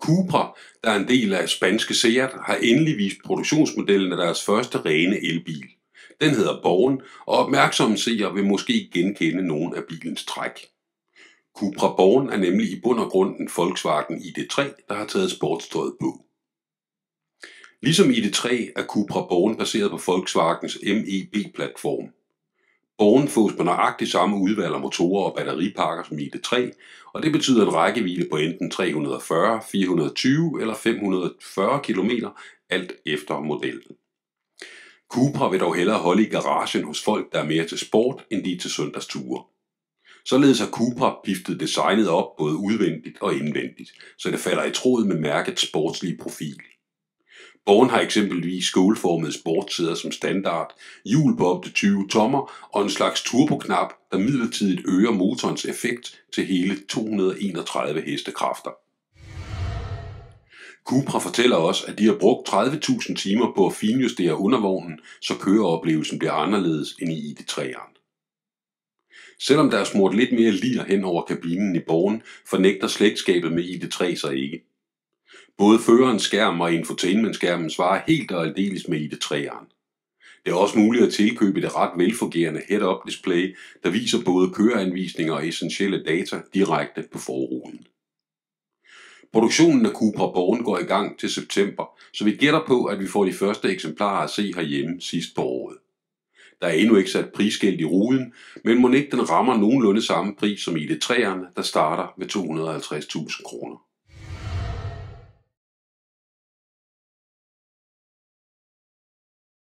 Cupra, der er en del af spanske Seat, har endelig vist produktionsmodellen af deres første rene elbil. Den hedder Born, og opmærksomme seere vil måske genkende nogle af bilens træk. Cupra Born er nemlig i bund og grund en Volkswagen ID3, der har taget sportstøjet på. Ligesom ID3 er Cupra Born baseret på Volkswagens MEB-platform. Borgen fås på nøjagtigt samme udvalg af motorer og batteripakker som ID3, og det betyder en rækkevidde på enten 340, 420 eller 540 km, alt efter modellen. Cupra vil dog hellere holde i garagen hos folk, der er mere til sport, end de til søndagsture. Således har Cupra piftet designet op både udvendigt og indvendigt, så det falder i tråd med mærkets sportslige profil. Borgen har eksempelvis skålformede sportssæder som standard, hjul på op til 20 tommer og en slags turboknap, der midlertidigt øger motorens effekt til hele 231 hestekræfter. Cupra fortæller os, at de har brugt 30.000 timer på at finjustere undervognen, så køreoplevelsen bliver anderledes end i ID3'eren. Selvom der er smurt lidt mere lir hen over kabinen i Borgen, fornægter slægtskabet med ID3 sig ikke. Både førerens skærm og infotainmentskærmen svarer helt og aldeles med ID3'eren. Det er også muligt at tilkøbe det ret velfungerende head-up display, der viser både køreanvisninger og essentielle data direkte på forruden. Produktionen af Cupra Born går i gang til september, så vi gætter på, at vi får de første eksemplarer at se herhjemme sidst på året. Der er endnu ikke sat prisskilt i ruden, men må ikke den rammer nogenlunde samme pris som i det 3'erne, der starter ved 250.000 kroner.